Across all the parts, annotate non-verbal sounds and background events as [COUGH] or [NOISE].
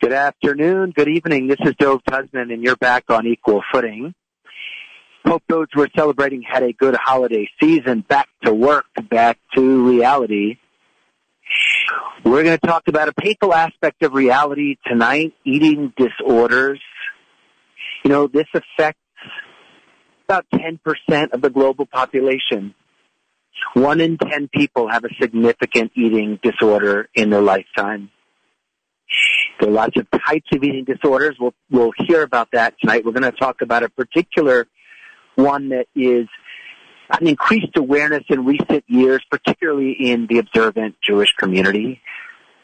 Good afternoon, good evening. This is Dov Tusman, and you're back on equal footing. Hope those who are celebrating had a good holiday season. Back to work, back to reality. We're going to talk about a painful aspect of reality tonight, eating disorders. You know, this affects about 10% of the global population. One in 10 people have a significant eating disorder in their lifetime. There are lots of types of eating disorders. We'll, we'll hear about that tonight. We're going to talk about a particular one that is an increased awareness in recent years, particularly in the observant Jewish community,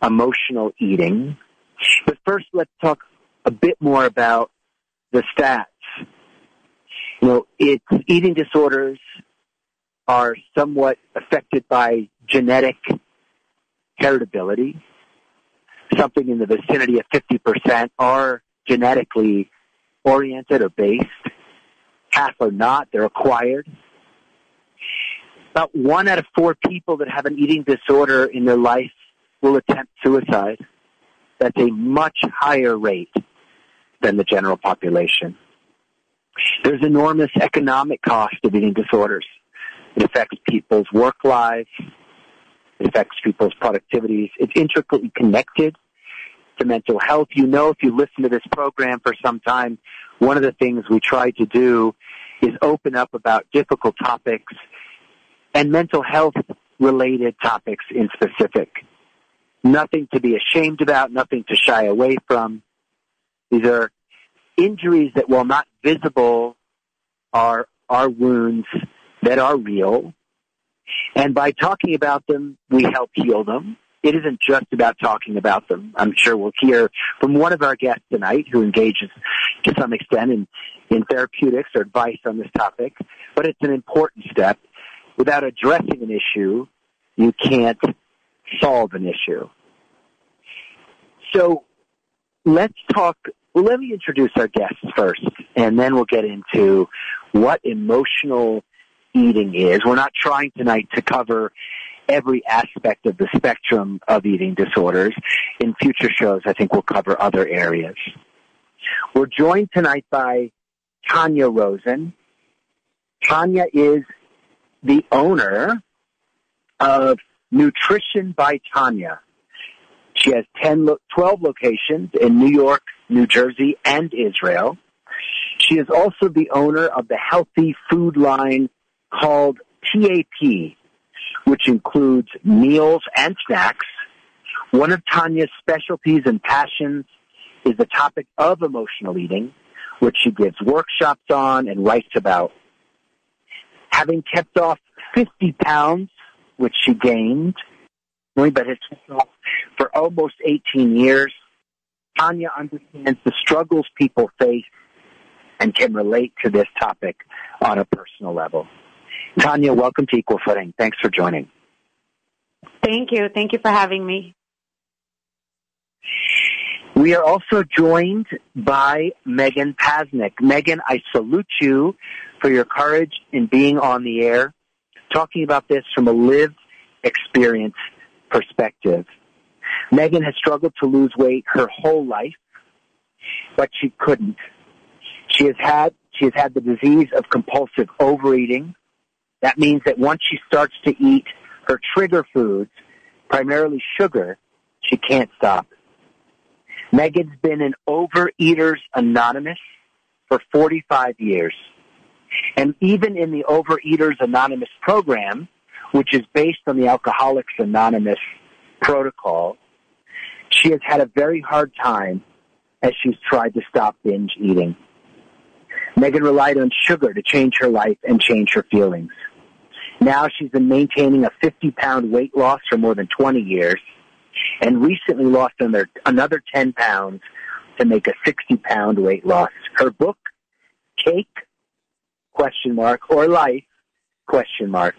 emotional eating. But first, let's talk a bit more about the stats. You know, it's eating disorders are somewhat affected by genetic heritability. Something in the vicinity of 50% are genetically oriented or based. Half are not. They're acquired. About one out of four people that have an eating disorder in their life will attempt suicide. That's a much higher rate than the general population. There's enormous economic cost of eating disorders. It affects people's work lives. It affects people's productivities. It's intricately connected to mental health. You know, if you listen to this program for some time, one of the things we try to do is open up about difficult topics and mental health related topics in specific. Nothing to be ashamed about, nothing to shy away from. These are injuries that, while not visible, are, are wounds that are real. And by talking about them, we help heal them. It isn't just about talking about them. I'm sure we'll hear from one of our guests tonight who engages to some extent in, in therapeutics or advice on this topic, but it's an important step. Without addressing an issue, you can't solve an issue. So let's talk, well, let me introduce our guests first, and then we'll get into what emotional eating is. We're not trying tonight to cover every aspect of the spectrum of eating disorders. In future shows, I think we'll cover other areas. We're joined tonight by Tanya Rosen. Tanya is the owner of Nutrition by Tanya. She has 10, 12 locations in New York, New Jersey, and Israel. She is also the owner of the healthy food line called TAP, which includes meals and snacks. One of Tanya's specialties and passions is the topic of emotional eating, which she gives workshops on and writes about. Having kept off 50 pounds, which she gained, but off for almost 18 years, Tanya understands the struggles people face and can relate to this topic on a personal level. Tanya, welcome to Equal Footing. Thanks for joining. Thank you. Thank you for having me. We are also joined by Megan Pasnick. Megan, I salute you for your courage in being on the air, talking about this from a lived experience perspective. Megan has struggled to lose weight her whole life, but she couldn't. She has had she has had the disease of compulsive overeating. That means that once she starts to eat her trigger foods, primarily sugar, she can't stop. Megan's been an Overeaters Anonymous for 45 years. And even in the Overeaters Anonymous program, which is based on the Alcoholics Anonymous protocol, she has had a very hard time as she's tried to stop binge eating. Megan relied on sugar to change her life and change her feelings. Now she's been maintaining a 50 pound weight loss for more than 20 years and recently lost another, another 10 pounds to make a 60 pound weight loss. Her book, Cake, question mark, or Life, question mark,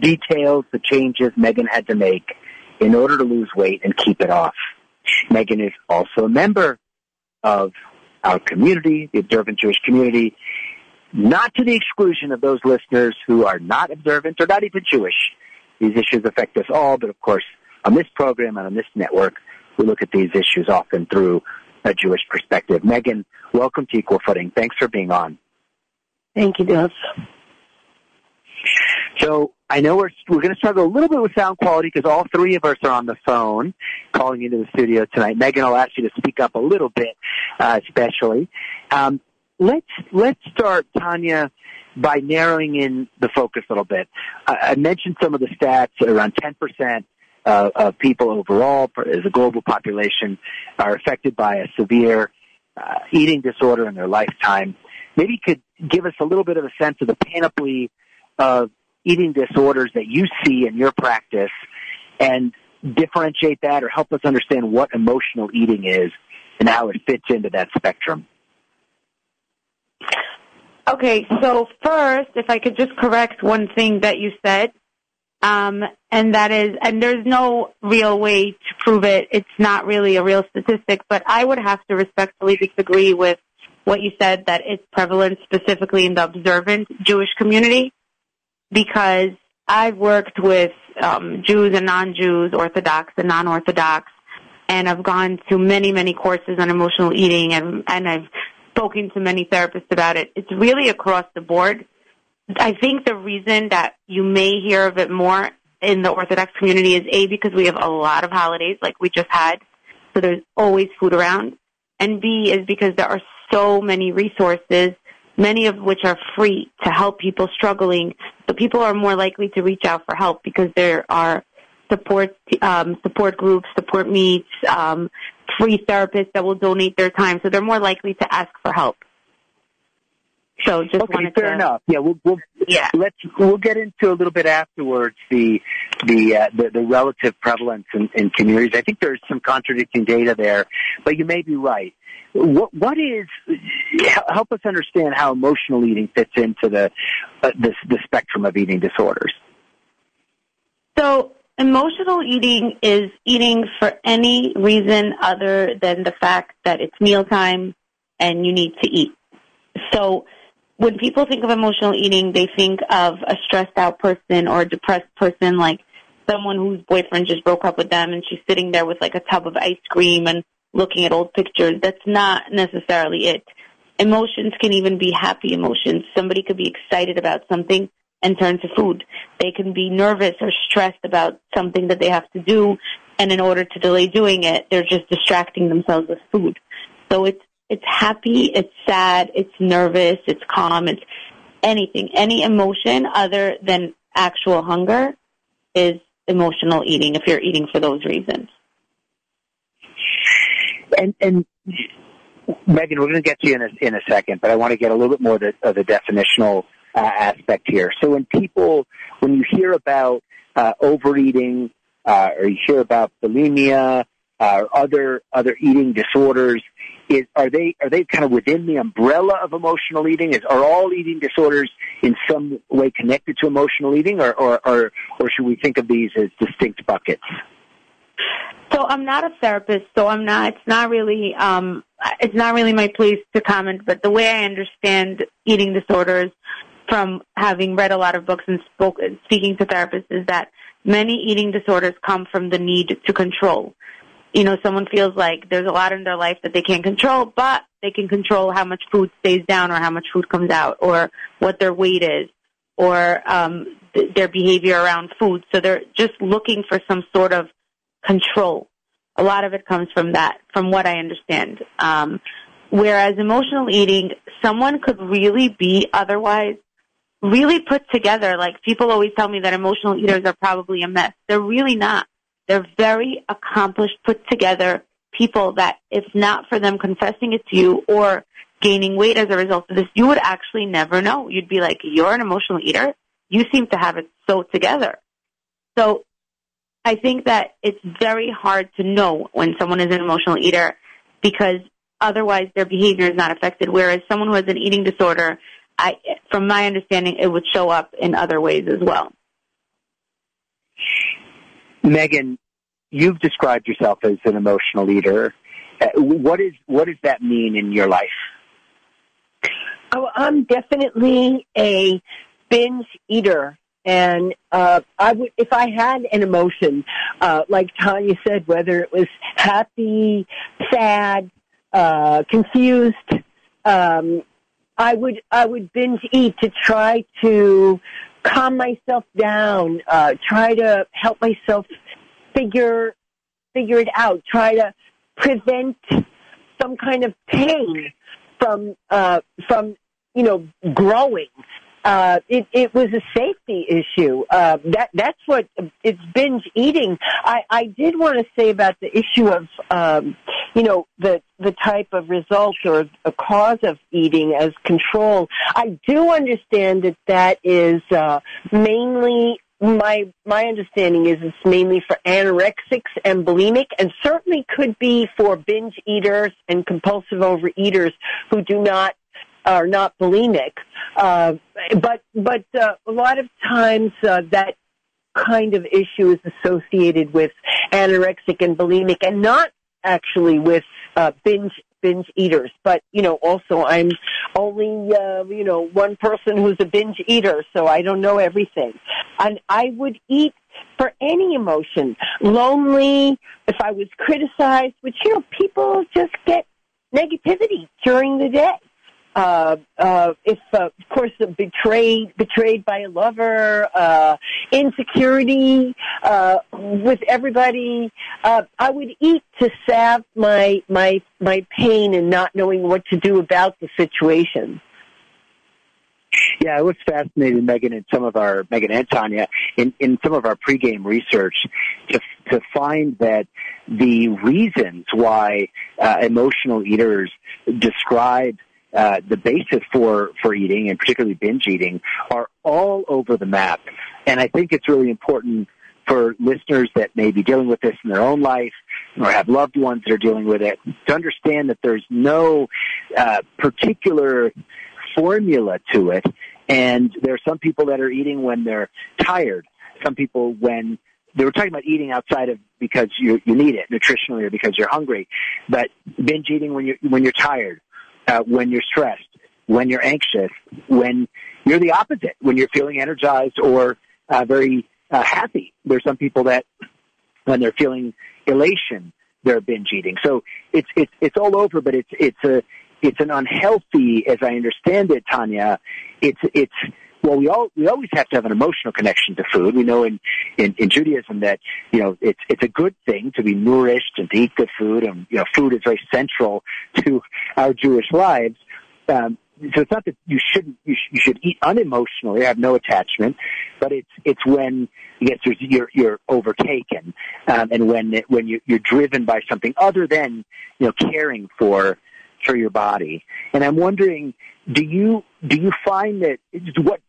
details the changes Megan had to make in order to lose weight and keep it off. Megan is also a member of our community, the observant Jewish community, not to the exclusion of those listeners who are not observant or not even Jewish. These issues affect us all, but of course, on this program and on this network, we look at these issues often through a Jewish perspective. Megan, welcome to Equal Footing. Thanks for being on. Thank you, Dov. So I know we're we're going to struggle a little bit with sound quality because all three of us are on the phone calling into the studio tonight. Megan, I'll ask you to speak up a little bit, uh, especially. Um, let's let's start, Tanya, by narrowing in the focus a little bit. I, I mentioned some of the stats. Around ten percent uh, of people overall, as a global population, are affected by a severe uh, eating disorder in their lifetime. Maybe you could give us a little bit of a sense of the panoply of eating disorders that you see in your practice and differentiate that or help us understand what emotional eating is and how it fits into that spectrum. Okay, so first, if I could just correct one thing that you said, um, and that is, and there's no real way to prove it. It's not really a real statistic, but I would have to respectfully disagree with what you said that it's prevalent specifically in the observant Jewish community because I've worked with um, Jews and non-Jews, Orthodox and non-Orthodox, and I've gone to many, many courses on emotional eating, and, and I've spoken to many therapists about it. It's really across the board. I think the reason that you may hear of it more in the Orthodox community is A, because we have a lot of holidays like we just had, so there's always food around, and B is because there are so many resources many of which are free to help people struggling. So people are more likely to reach out for help because there are support um, support groups, support meets, um, free therapists that will donate their time. So they're more likely to ask for help. So just okay, wanted fair to, enough. Yeah, we'll, we'll yeah. let's we'll get into a little bit afterwards the the uh, the, the relative prevalence in, in communities. I think there's some contradicting data there, but you may be right. What what is help us understand how emotional eating fits into the uh, the, the spectrum of eating disorders? So emotional eating is eating for any reason other than the fact that it's mealtime and you need to eat. So when people think of emotional eating, they think of a stressed out person or a depressed person, like someone whose boyfriend just broke up with them and she's sitting there with like a tub of ice cream and looking at old pictures. That's not necessarily it. Emotions can even be happy emotions. Somebody could be excited about something and turn to food. They can be nervous or stressed about something that they have to do, and in order to delay doing it, they're just distracting themselves with food. So it's it's happy, it's sad, it's nervous, it's calm, it's anything. Any emotion other than actual hunger is emotional eating if you're eating for those reasons. And and Megan, we're going to get to you in a, in a second, but I want to get a little bit more of the, of the definitional uh, aspect here. So when people, when you hear about uh, overeating, uh, or you hear about bulimia, uh, other other eating disorders, is are they are they kind of within the umbrella of emotional eating? Is are all eating disorders in some way connected to emotional eating, or or or, or should we think of these as distinct buckets? So I'm not a therapist, so I'm not. It's not really. Um, it's not really my place to comment. But the way I understand eating disorders, from having read a lot of books and spoke, speaking to therapists, is that many eating disorders come from the need to control. You know, someone feels like there's a lot in their life that they can't control, but they can control how much food stays down or how much food comes out or what their weight is or um, th- their behavior around food. So they're just looking for some sort of control. A lot of it comes from that, from what I understand. Um, whereas emotional eating, someone could really be otherwise really put together. Like people always tell me that emotional eaters are probably a mess. They're really not. They're very accomplished, put together people that if not for them confessing it to you or gaining weight as a result of this, you would actually never know. You'd be like, you're an emotional eater. You seem to have it so together. So I think that it's very hard to know when someone is an emotional eater because otherwise their behavior is not affected. Whereas someone who has an eating disorder, I, from my understanding, it would show up in other ways as well. Megan, you've described yourself as an emotional eater. Uh, what is what does that mean in your life? Oh, I'm definitely a binge eater. And uh, I would, if I had an emotion, uh, like Tanya said, whether it was happy, sad, uh, confused, um, I would I would binge eat to try to calm myself down, uh, try to help myself figure figure it out, try to prevent some kind of pain from uh, from you know growing. Uh, it, it was a safety issue. Uh, that that's what it's binge eating. I, I did want to say about the issue of um, you know the the type of result or a cause of eating as control. I do understand that that is uh, mainly my my understanding is it's mainly for anorexics and bulimic, and certainly could be for binge eaters and compulsive overeaters who do not are not bulimic. Uh, but but uh, a lot of times uh, that kind of issue is associated with anorexic and bulimic, and not actually with uh, binge binge eaters. But you know, also I'm only uh, you know one person who's a binge eater, so I don't know everything. And I would eat for any emotion, lonely, if I was criticized, which you know people just get negativity during the day uh, uh, if, uh, of course, betrayed, betrayed by a lover, uh, insecurity, uh, with everybody, uh, I would eat to salve my, my, my pain and not knowing what to do about the situation. Yeah, I was fascinated, Megan, in some of our Megan and Tanya, in, in some of our pregame research, to to find that the reasons why uh, emotional eaters describe uh, the basis for for eating and particularly binge eating are all over the map. And I think it's really important for listeners that may be dealing with this in their own life or have loved ones that are dealing with it to understand that there's no uh, particular formula to it. And there are some people that are eating when they're tired. Some people when they were talking about eating outside of because you you need it nutritionally or because you're hungry, but binge eating when you when you're tired, uh, when you're stressed, when you're anxious, when you're the opposite, when you're feeling energized or uh, very uh, happy. There's some people that when they're feeling elation, they're binge eating. So it's it's it's all over, but it's it's a it's an unhealthy, as I understand it, Tanya. It's it's well, we all we always have to have an emotional connection to food. We know in, in in Judaism that you know it's it's a good thing to be nourished and to eat good food, and you know food is very central to our Jewish lives. Um, so it's not that you shouldn't you, sh- you should eat unemotionally, have no attachment, but it's it's when there's, you're you're overtaken, um, and when it, when you, you're driven by something other than you know caring for for your body. And I'm wondering, do you do you find that what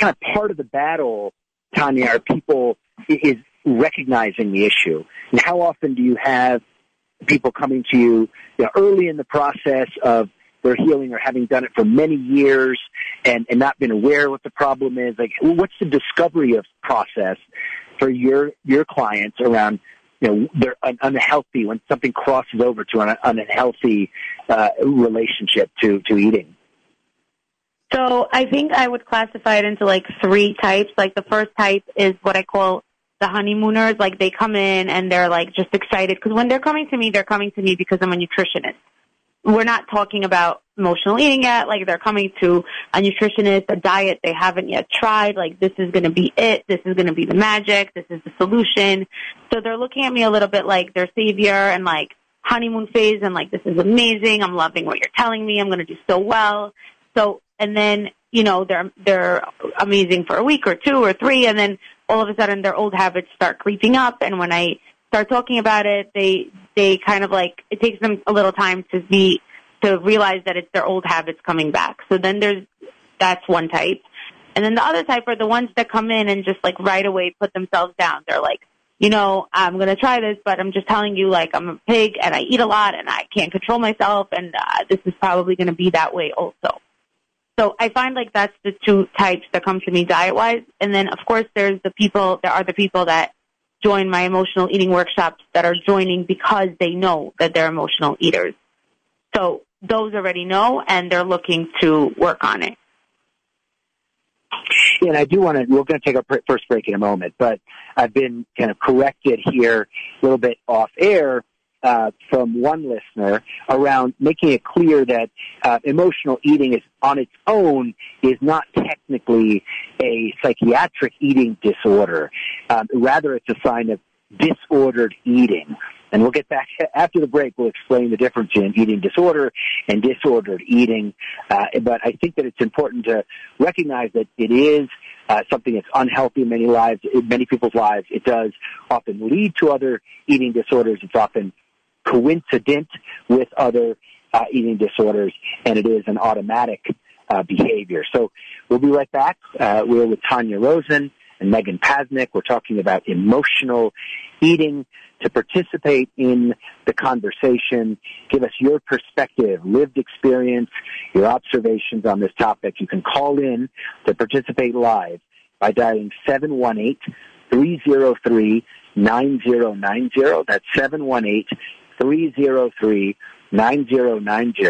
kind of part of the battle, Tanya, are people is recognizing the issue. And how often do you have people coming to you, you know, early in the process of their healing or having done it for many years and, and not been aware what the problem is? Like, what's the discovery of process for your your clients around you know they're unhealthy when something crosses over to an unhealthy uh, relationship to to eating? So I think I would classify it into like three types. Like the first type is what I call the honeymooners. Like they come in and they're like just excited because when they're coming to me, they're coming to me because I'm a nutritionist. We're not talking about emotional eating yet. Like they're coming to a nutritionist, a diet they haven't yet tried. Like this is going to be it. This is going to be the magic. This is the solution. So they're looking at me a little bit like their savior and like honeymoon phase and like this is amazing. I'm loving what you're telling me. I'm going to do so well. So and then you know they're they're amazing for a week or two or three, and then all of a sudden their old habits start creeping up. And when I start talking about it, they they kind of like it takes them a little time to be to realize that it's their old habits coming back. So then there's that's one type. And then the other type are the ones that come in and just like right away put themselves down. They're like, you know, I'm going to try this, but I'm just telling you like I'm a pig and I eat a lot and I can't control myself and uh, this is probably going to be that way also. So I find like that's the two types that come to me diet wise. And then of course there's the people, there are the people that join my emotional eating workshops that are joining because they know that they're emotional eaters. So those already know and they're looking to work on it. And I do want to, we're going to take our first break in a moment, but I've been kind of corrected here a little bit off air uh, from one listener around making it clear that uh, emotional eating is on its own is not technically a psychiatric eating disorder. Um, rather, it's a sign of disordered eating. And we'll get back [LAUGHS] after the break. We'll explain the difference in eating disorder and disordered eating. Uh, but I think that it's important to recognize that it is uh, something that's unhealthy in many lives, in many people's lives. It does often lead to other eating disorders. It's often coincident with other uh, eating disorders, and it is an automatic uh, behavior. So we'll be right back. Uh, we're with Tanya Rosen and Megan Pasnick. We're talking about emotional eating. To participate in the conversation, give us your perspective, lived experience, your observations on this topic. You can call in to participate live by dialing 718 303 9090. That's 718 303 9090.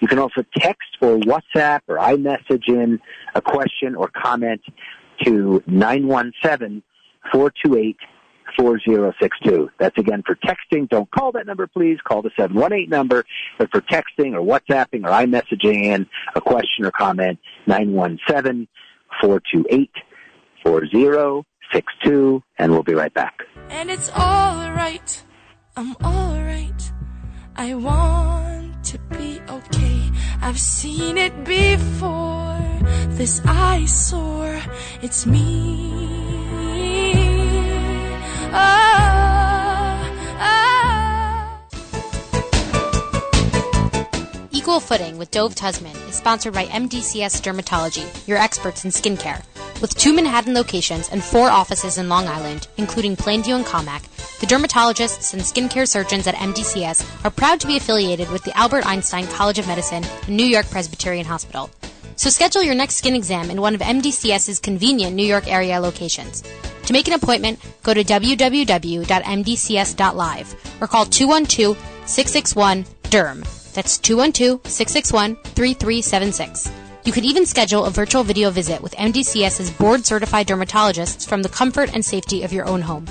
You can also text or WhatsApp or iMessage in a question or comment to 917 428 4062. That's again for texting. Don't call that number, please. Call the 718 number. But for texting or WhatsApping or iMessaging in a question or comment, 917 428 4062. And we'll be right back. And it's alright. I'm alright. I want to be okay. I've seen it before. This eyesore, it's me. Ah, ah. Equal Footing with Dov Tusman is sponsored by MDCS Dermatology, your experts in skincare. With two Manhattan locations and four offices in Long Island, including Plainview and Commack, the dermatologists and skincare surgeons at MDCS are proud to be affiliated with the Albert Einstein College of Medicine and New York Presbyterian Hospital. So schedule your next skin exam in one of MDCS's convenient New York area locations. To make an appointment, go to www.mdcs.live or call 212-661-DERM. That's 212-661-3376. You could even schedule a virtual video visit with MDCS's board certified dermatologists from the comfort and safety of your own home.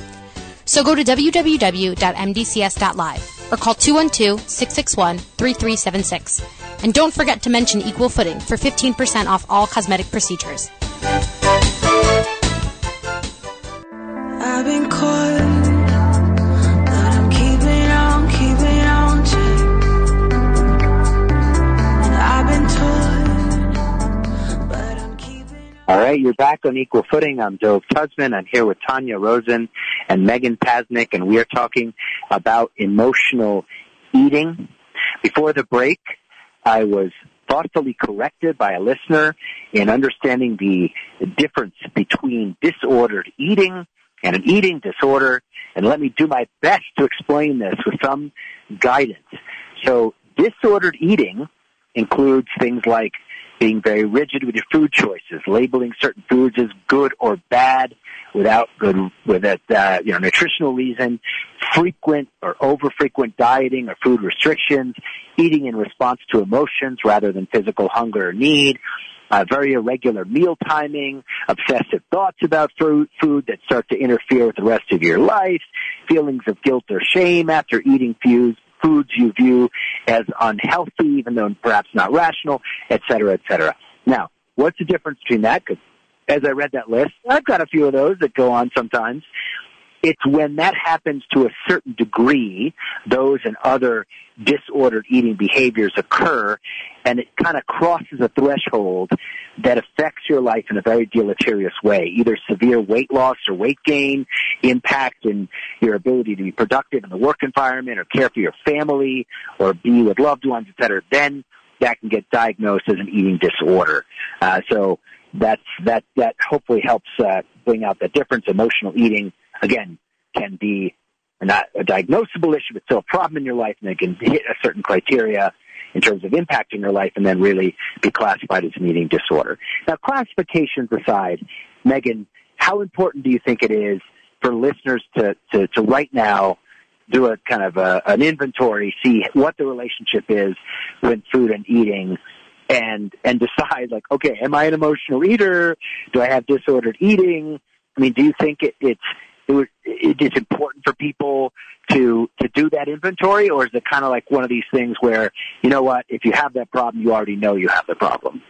So go to www.mdcs.live or call 212-661-3376. And don't forget to mention Equal Footing for 15% off all cosmetic procedures. I've been caught, All right, you're back on Equal Footing. I'm Dov Tusman. I'm here with Tanya Rosen and Megan Pasnick, and we are talking about emotional eating. Before the break, I was thoughtfully corrected by a listener in understanding the difference between disordered eating and an eating disorder. And let me do my best to explain this with some guidance. So disordered eating includes things like being very rigid with your food choices, labeling certain foods as good or bad without good, with a, uh, you know, nutritional reason, frequent or over frequent dieting or food restrictions, eating in response to emotions rather than physical hunger or need, uh, very irregular meal timing, obsessive thoughts about food, food that start to interfere with the rest of your life, feelings of guilt or shame after eating foods, foods you view as unhealthy, even though perhaps not rational, et cetera, et cetera. Now, what's the difference between that? Because as I read that list, I've got a few of those that go on sometimes. It's when that happens to a certain degree, those and other disordered eating behaviors occur, and it kind of crosses a threshold that affects your life in a very deleterious way. Either severe weight loss or weight gain, impact in your ability to be productive in the work environment or care for your family or be with loved ones, et cetera. Then that can get diagnosed as an eating disorder. Uh, so that's, that, that hopefully helps uh, bring out the difference. Emotional eating, again, can be not a diagnosable issue, but still a problem in your life, and it can hit a certain criteria in terms of impacting your life, and then really be classified as an eating disorder. Now, classifications aside, Megan, how important do you think it is for listeners to, to, to right now do a kind of a, an inventory, see what the relationship is with food and eating, and and decide like, okay, am I an emotional eater? Do I have disordered eating? I mean, do you think it, it's it was, it is important for people to to do that inventory, or is it kind of like one of these things where you know what, if you have that problem, you already know you have the problem?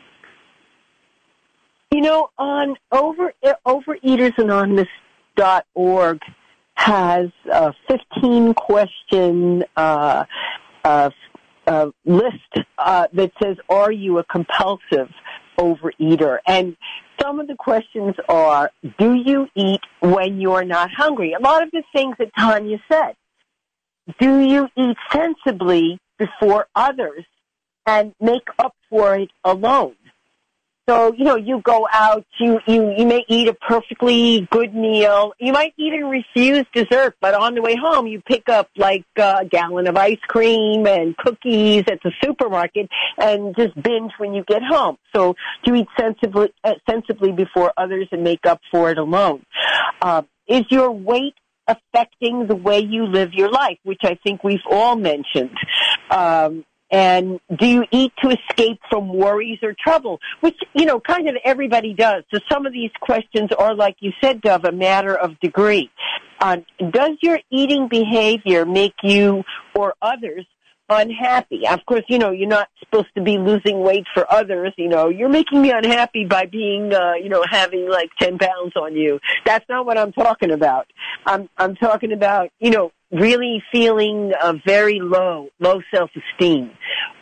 You know, on over overeatersanonymous.org has a 15 question uh, uh, list that says, "Are you a compulsive overeater?" And some of the questions are, "Do you eat when you're not hungry?" A lot of the things that Tanya said. Do you eat sensibly before others and make up for it alone? So, you know, you go out, you, you, you may eat a perfectly good meal. You might even refuse dessert, but on the way home, you pick up like a gallon of ice cream and cookies at the supermarket and just binge when you get home. So, you eat sensibly, uh, sensibly before others and make up for it alone? Uh, is your weight affecting the way you live your life, which I think we've all mentioned? Um, and do you eat to escape from worries or trouble? Which, you know, kind of everybody does. So some of these questions are, like you said, Dov, a matter of degree. Uh, does your eating behavior make you or others unhappy. Of course, you know, you're not supposed to be losing weight for others. You know, you're making me unhappy by being, uh, you know, having like 10 pounds on you. That's not what I'm talking about. I'm, I'm talking about, you know, really feeling uh, very low, low self-esteem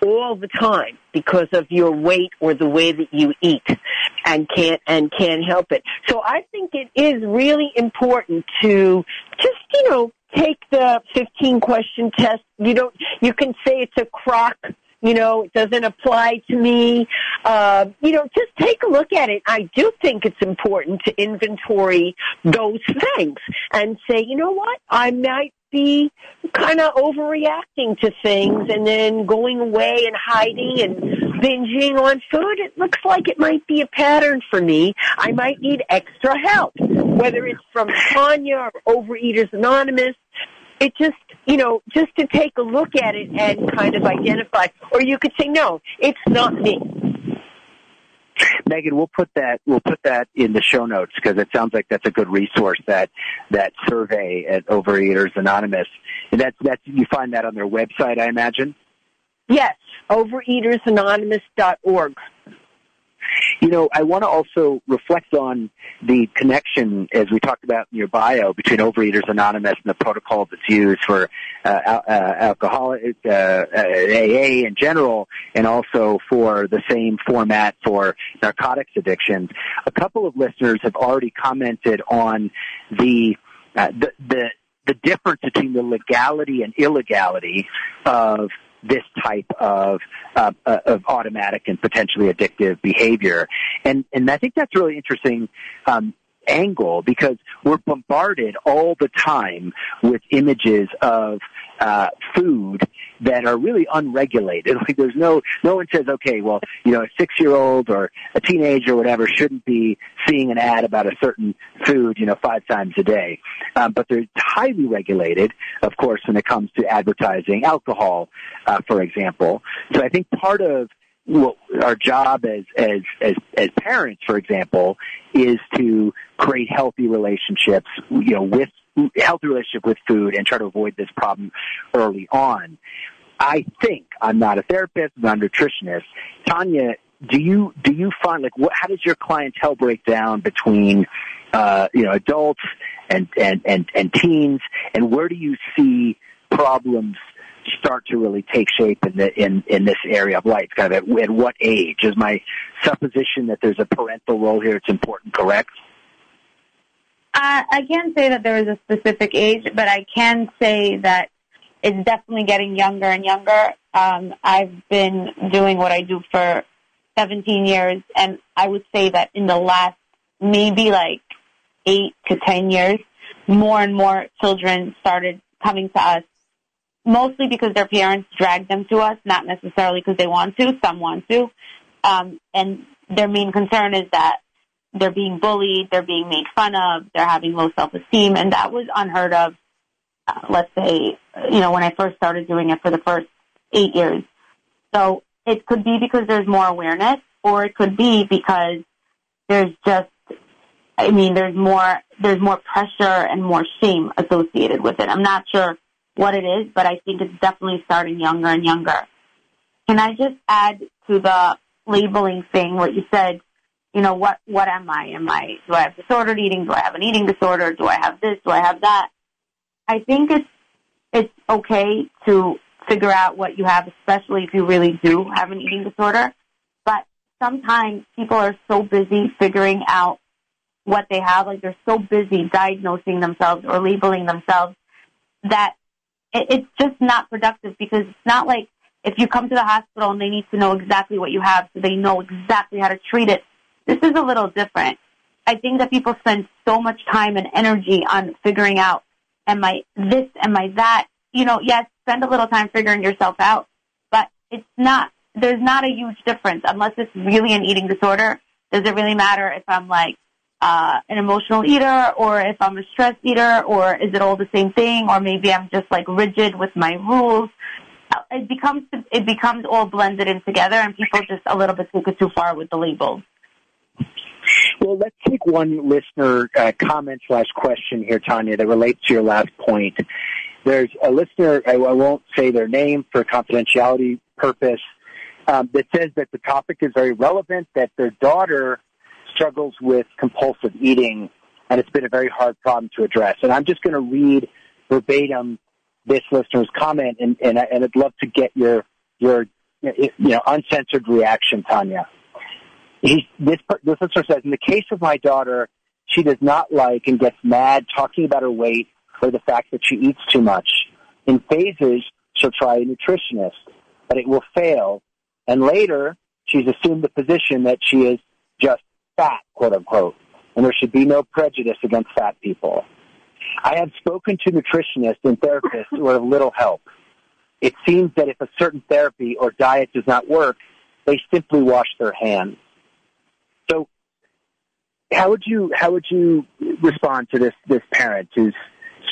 all the time because of your weight or the way that you eat and can't, and can't help it. So I think it is really important to just, you know, take the 15 question test. You don't, you can say it's a crock you know, it doesn't apply to me. Uh, you know, just take a look at it. I do think it's important to inventory those things and say, you know what, I might be kind of overreacting to things and then going away and hiding and binging on food. It looks like it might be a pattern for me. I might need extra help, whether it's from Tanya or Overeaters Anonymous. It just you know, just to take a look at it and kind of identify. Or you could say, no, it's not me. [LAUGHS] Megan, we'll put that we'll put that in the show notes because it sounds like that's a good resource that that survey at Overeaters Anonymous. And that's that's you find that on their website, I imagine. Yes, overeatersanonymous.org. You know, I want to also reflect on the connection, as we talked about in your bio, between Overeaters Anonymous and the protocol that's used for uh, uh, alcoholic uh, AA in general, and also for the same format for narcotics addictions. A couple of listeners have already commented on the uh, the, the the difference between the legality and illegality of this type of uh, uh, of automatic and potentially addictive behavior. And and I think that's really interesting. Um, angle because we're bombarded all the time with images of uh, food that are really unregulated. [LAUGHS] Like there's no no one says, okay, well, you know, a six year old or a teenager or whatever shouldn't be seeing an ad about a certain food, you know, five times a day. Um, but they're highly regulated, of course, when it comes to advertising alcohol, uh, for example. So I think part of well, our job as, as, as, as parents, for example, is to create healthy relationships, you know, with healthy relationship with food and try to avoid this problem early on. I think I'm not a therapist, I'm not a nutritionist. Tanya, do you do you find like what? How does your clientele break down between uh, you know adults and and and and teens, and where do you see problems start to really take shape in the in in this area of life? Kind of at, at what age is my supposition that there's a parental role here? It's important, correct? Uh, I can't say that there is a specific age, but I can say that it's definitely getting younger and younger. Um, I've been doing what I do for 17 years, and I would say that in the last maybe like eight to 10 years, more and more children started coming to us, mostly because their parents dragged them to us, not necessarily because they want to. Some want to. Um, and their main concern is that they're being bullied, they're being made fun of, they're having low self-esteem, and that was unheard of. Uh, let's say, you know, when I first started doing it for the first eight years. So it could be because there's more awareness, or it could be because there's just, I mean, there's more, there's more pressure and more shame associated with it. I'm not sure what it is, but I think it's definitely starting younger and younger. Can I just add to the labeling thing what you said? You know, what, what am I? Am I, do I have disordered eating? Do I have an eating disorder? Do I have this? Do I have that? I think it's, it's okay to figure out what you have, especially if you really do have an eating disorder. But sometimes people are so busy figuring out what they have, like they're so busy diagnosing themselves or labeling themselves that it, it's just not productive because it's not like if you come to the hospital and they need to know exactly what you have so they know exactly how to treat it. This is a little different. I think that people spend so much time and energy on figuring out, am I this, am I that? You know, yes, spend a little time figuring yourself out, but it's not, there's not a huge difference unless it's really an eating disorder. Does it really matter if I'm like, uh, an emotional eater or if I'm a stress eater or is it all the same thing or maybe I'm just like rigid with my rules? It becomes, it becomes all blended in together and people just a little bit take it too far with the labels. Well, let's take one listener uh, comment slash question here, Tanya, that relates to your last point. There's a listener, I, I won't say their name for confidentiality purpose, um, that says that the topic is very relevant, that their daughter struggles with compulsive eating, and it's been a very hard problem to address. And I'm just going to read verbatim this listener's comment, and, and, and I'd love to get your your you know uncensored reaction, Tanya. He, this this listener says, in the case of my daughter, she does not like and gets mad talking about her weight or the fact that she eats too much. In phases, she'll try a nutritionist, but it will fail. And later, she's assumed the position that she is just fat, quote unquote, and there should be no prejudice against fat people. I have spoken to nutritionists and therapists who are of little help. It seems that if a certain therapy or diet does not work, they simply wash their hands. So, how would you how would you respond to this this parent who's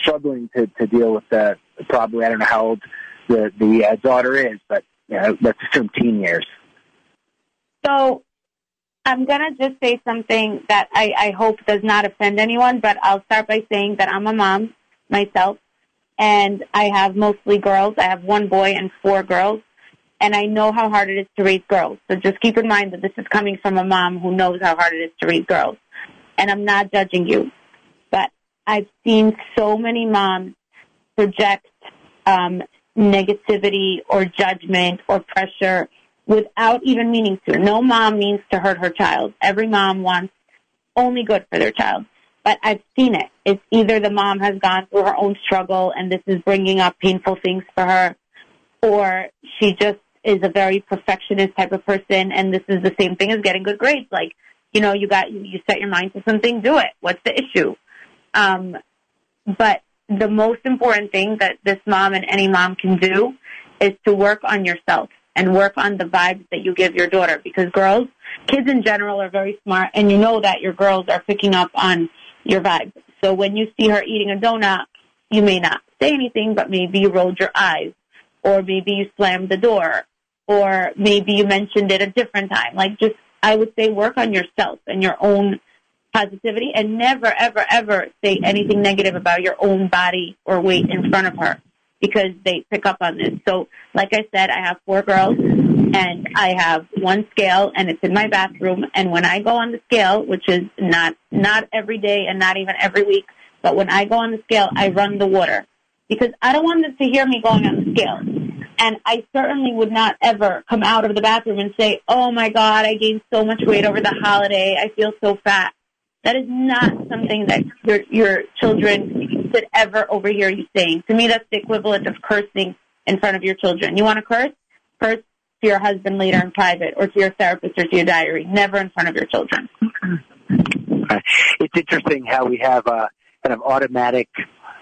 struggling to, to deal with the probably I don't know how old the the uh, daughter is, but you know, let's assume teen years. So I'm going to just say something that I, I hope does not offend anyone, but I'll start by saying that I'm a mom myself, and I have mostly girls. I have one boy and four girls, and I know how hard it is to raise girls. So just keep in mind that this is coming from a mom who knows how hard it is to raise girls. And I'm not judging you, but I've seen so many moms project um, negativity or judgment or pressure without even meaning to. No mom means to hurt her child. Every mom wants only good for their child. But I've seen it. It's either the mom has gone through her own struggle and this is bringing up painful things for her, or she just is a very perfectionist type of person and this is the same thing as getting good grades. Like, you know, you got, you set your mind to something, do it. What's the issue? Um, but the most important thing that this mom and any mom can do is to work on yourself and work on the vibes that you give your daughter because girls, kids in general are very smart and you know that your girls are picking up on your vibes. So when you see her eating a donut, you may not say anything, but maybe you rolled your eyes or maybe you slammed the door or maybe you mentioned it a different time. Like just, I would say work on yourself and your own positivity and never, ever, ever say anything negative about your own body or weight in front of her because they pick up on this. So, like I said, I have four girls and I have one scale and it's in my bathroom. And when I go on the scale, which is not, not every day and not even every week, but when I go on the scale, I run the water because I don't want them to hear me going on the scale. And I certainly would not ever come out of the bathroom and say, oh my God, I gained so much weight over the holiday. I feel so fat. That is not something that your, your children should ever overhear you saying. To me, that's the equivalent of cursing in front of your children. You want to curse? Curse to your husband later in private or to your therapist or to your diary, never in front of your children. It's interesting how we have uh, kind of automatic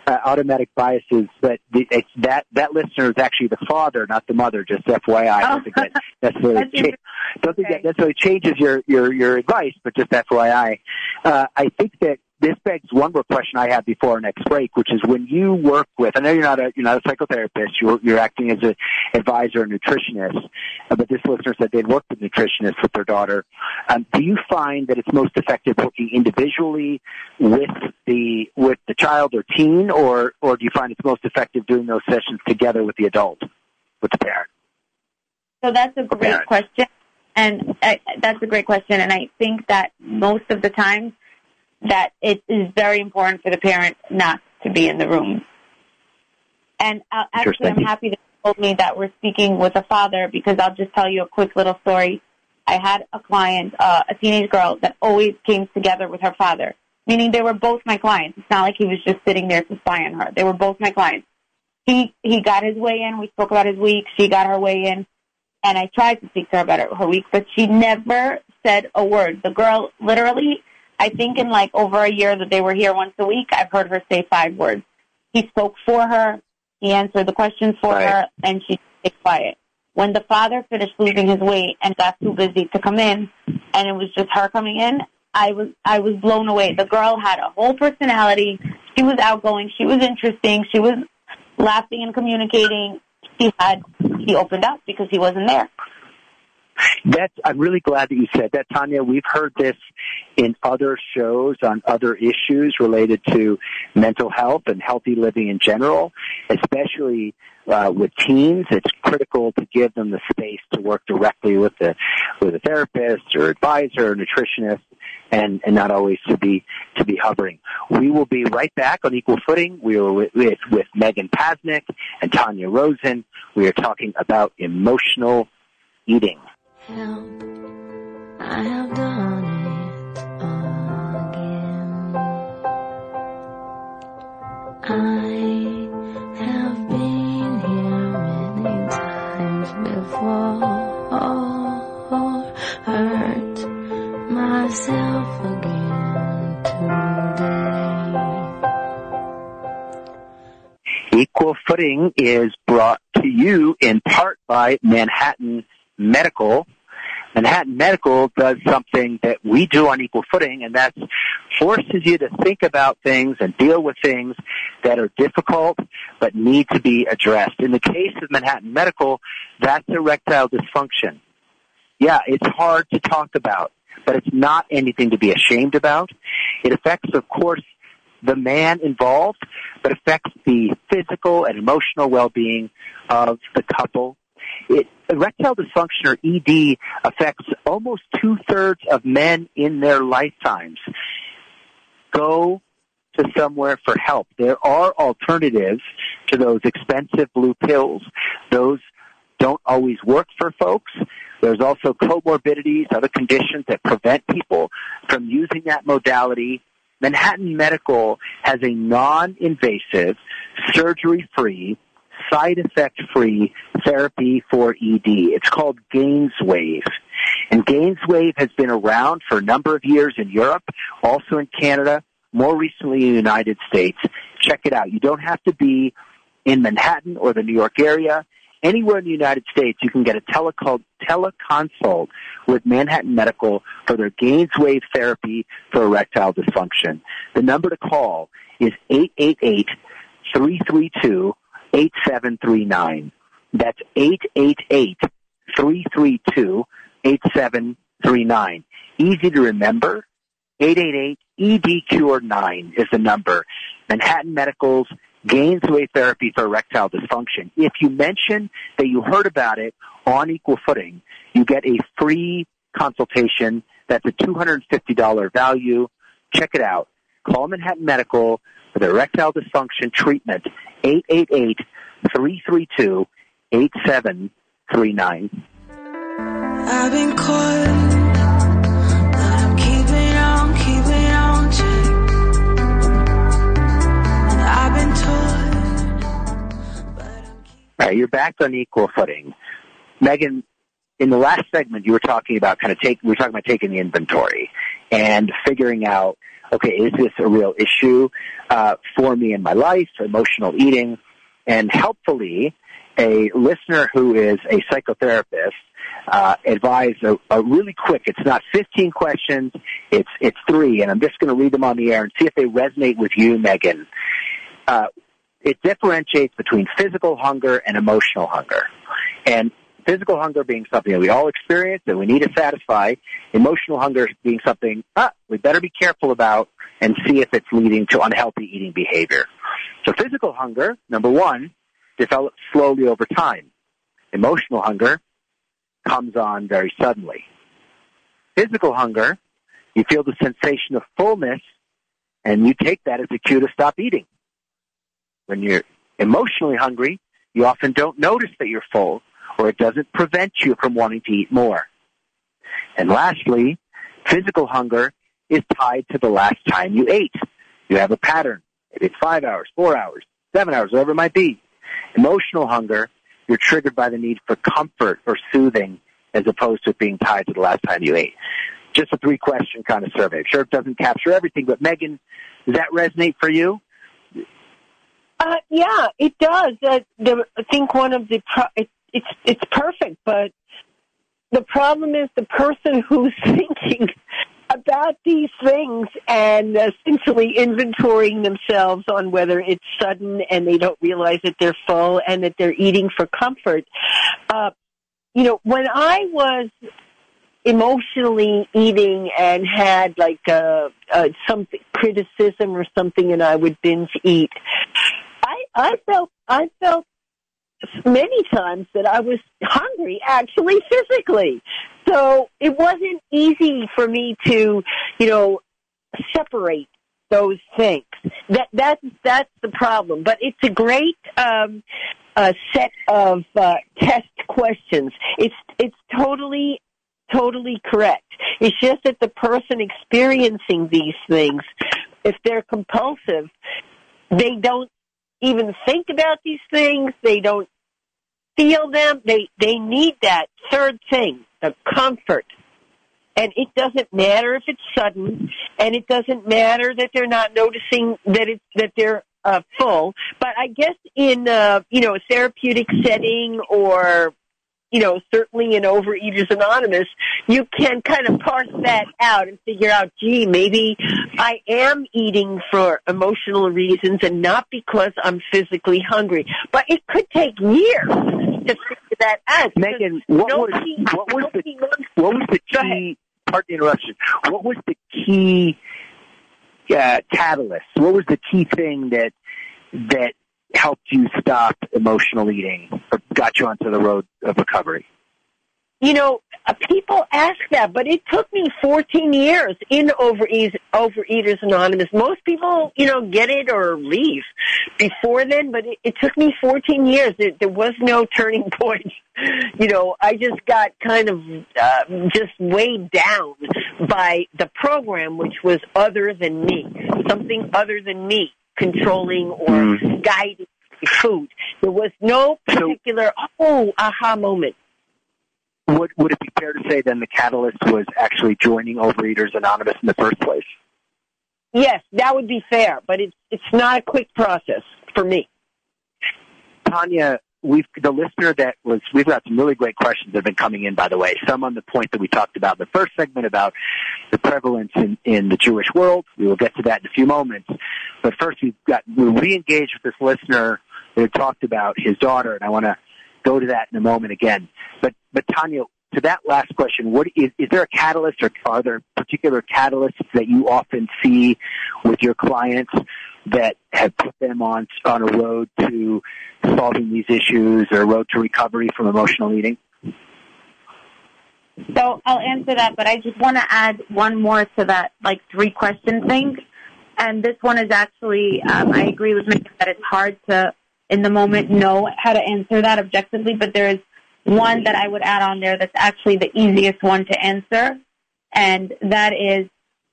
uh, automatic biases, but the, it's that that listener is actually the father, not the mother. Just FYI, I don't think that necessarily cha- don't think Okay. that necessarily changes your your your advice, but just FYI, uh, I think that this begs one more question I had before our next break, which is when you work with. I know you're not a you're not a psychotherapist. You're you're acting as an advisor, and nutritionist. Uh, but this listener said they'd worked with nutritionists with their daughter. Um, do you find that it's most effective working individually with the with the child or teen, or or do you find it's most effective doing those sessions together with the adult, with the parent? So that's a great question, and uh, that's a great question. And I think that most of the time, that it is very important for the parent not to be in the room. And uh, actually, I'm happy that you told me that we're speaking with a father because I'll just tell you a quick little story. I had a client, uh, a teenage girl, that always came together with her father, meaning they were both my clients. It's not like he was just sitting there to spy on her. They were both my clients. He he got his way in. We spoke about his week. She got her way in and I tried to speak to her about her week, but she never said a word. The girl, literally, I think in like over a year that they were here once a week, I've heard her say five words. He spoke for her, he answered the questions for Right. her, and she stayed quiet. When the father finished losing his weight and got too busy to come in, and it was just her coming in, I was I was blown away. The girl had a whole personality. She was outgoing. She was interesting. She was laughing and communicating. He had he opened up because he wasn't there. That's, I'm really glad that you said that, Tanya. We've heard this in other shows on other issues related to mental health and healthy living in general, especially uh, with teens. It's critical to give them the space to work directly with the with a therapist or advisor or nutritionist, and and not always to be to be hovering. We will be right back on equal footing. We are with with, with Megan Pasnick and Tanya Rosen. We are talking about emotional eating. Help, I have done it again. I have been here many times before, hurt myself again today. Equal Footing is brought to you in part by Manhattan Medical. Manhattan Medical does something that we do on Equal Footing, and that forces you to think about things and deal with things that are difficult but need to be addressed. In the case of Manhattan Medical, that's erectile dysfunction. Yeah, it's hard to talk about, but it's not anything to be ashamed about. It affects, of course, the man involved, but affects the physical and emotional well-being of the couple. It, erectile dysfunction or ED affects almost two-thirds of men in their lifetimes. Go to somewhere for help. There are alternatives to those expensive blue pills. Those don't always work for folks. There's also comorbidities, other conditions that prevent people from using that modality. Manhattan Medical has a non-invasive, surgery-free, side effect-free therapy for ED. It's called Gainswave. And Gainswave has been around for a number of years in Europe, also in Canada, more recently in the United States. Check it out. You don't have to be in Manhattan or the New York area. Anywhere in the United States, you can get a telecol- teleconsult with Manhattan Medical for their Gainswave therapy for erectile dysfunction. The number to call is 888-332-8739. That's 888-332-8739. Easy to remember. 888-ED-CURE-9 is the number. Manhattan Medical's Gainswave therapy for erectile dysfunction. If you mention that you heard about it on Equal Footing, you get a free consultation. That's a $250 value. Check it out. Call Manhattan Medical for the erectile dysfunction treatment. 888-332-8739. I've been caught, but I'm keeping on, keeping on check. I've been taught, but I'm keeping All right, you're back on equal footing. Megan, in the last segment, you were talking about kind of take, we were talking about taking the inventory and figuring out, okay, is this a real issue uh, for me in my life, emotional eating? And helpfully, a listener who is a psychotherapist uh, advise a, a really quick. It's not 15 questions. It's it's three, and I'm just going to read them on the air and see if they resonate with you, Megan. Uh, it differentiates between physical hunger and emotional hunger, and physical hunger being something that we all experience that we need to satisfy. Emotional hunger being something ah, we better be careful about and see if it's leading to unhealthy eating behavior. So physical hunger, number one, develops slowly over time. Emotional hunger comes on very suddenly. Physical hunger, you feel the sensation of fullness and you take that as a cue to stop eating. When you're emotionally hungry, you often don't notice that you're full or it doesn't prevent you from wanting to eat more. And lastly, physical hunger is tied to the last time you ate. You have a pattern. Maybe it's five hours, four hours, seven hours, whatever it might be. Emotional hunger, you're triggered by the need for comfort or soothing as opposed to being tied to the last time you ate. Just a three question kind of survey. I'm sure it doesn't capture everything, but Megan, does that resonate for you? Uh, yeah, it does. Uh, the, I think one of the pro- it's it's perfect, but the problem is the person who's [LAUGHS] thinking about these things and essentially inventorying themselves on whether it's sudden and they don't realize that they're full and that they're eating for comfort. Uh, you know, when I was emotionally eating and had like uh, uh, some criticism or something, and I would binge eat. I I felt I felt many times that I was hungry actually physically. So it wasn't easy for me to, you know, separate those things. That that's that's the problem. But it's a great um uh set of uh test questions. It's it's totally totally correct. It's just that the person experiencing these things, if they're compulsive, they don't even think about these things. They don't feel them. They they need that third thing, the comfort. And it doesn't matter if it's sudden, and it doesn't matter that they're not noticing that it's that they're uh, full. But I guess in uh, you know a therapeutic setting or you know, certainly in Overeaters Anonymous, you can kind of parse that out and figure out, gee, maybe I am eating for emotional reasons and not because I'm physically hungry. But it could take years to figure that out. Megan, what was, what was the, what was the key, pardon the interruption, what was the key uh, catalyst? What was the key thing that, that helped you stop emotional eating or got you onto the road of recovery? You know, uh, people ask that, but it took me 14 years in Overeaters, Anonymous. Most people, you know, get it or leave before then, but it, it took me 14 years. There, there was no [LAUGHS] turning point. You know, I just got kind of uh, just weighed down by the program, which was other than me, something other than me controlling or mm. guiding food. There was no particular so, oh aha moment. Would would it be fair to say then the catalyst was actually joining Overeaters Anonymous in the first place? Yes, that would be fair, but it's it's not a quick process for me. Tanya, we've the listener that was we've got some really great questions that have been coming in by the way. Some on the point that we talked about in the first segment about the prevalence in in the jewish world. We will get to that in a few moments. But first we've got we re-engaged with this listener who talked about his daughter and i want to go to that in a moment again. But but tanya to that last question, what is, is there a catalyst or are there particular catalysts that you often see with your clients that have put them on on a road to solving these issues or a road to recovery from emotional eating? So I'll answer that, but I just want to add one more to that, like three question thing. And this one is actually, um, I agree with Mick that it's hard to, in the moment, know how to answer that objectively, but there is one that I would add on there that's actually the easiest one to answer, and that is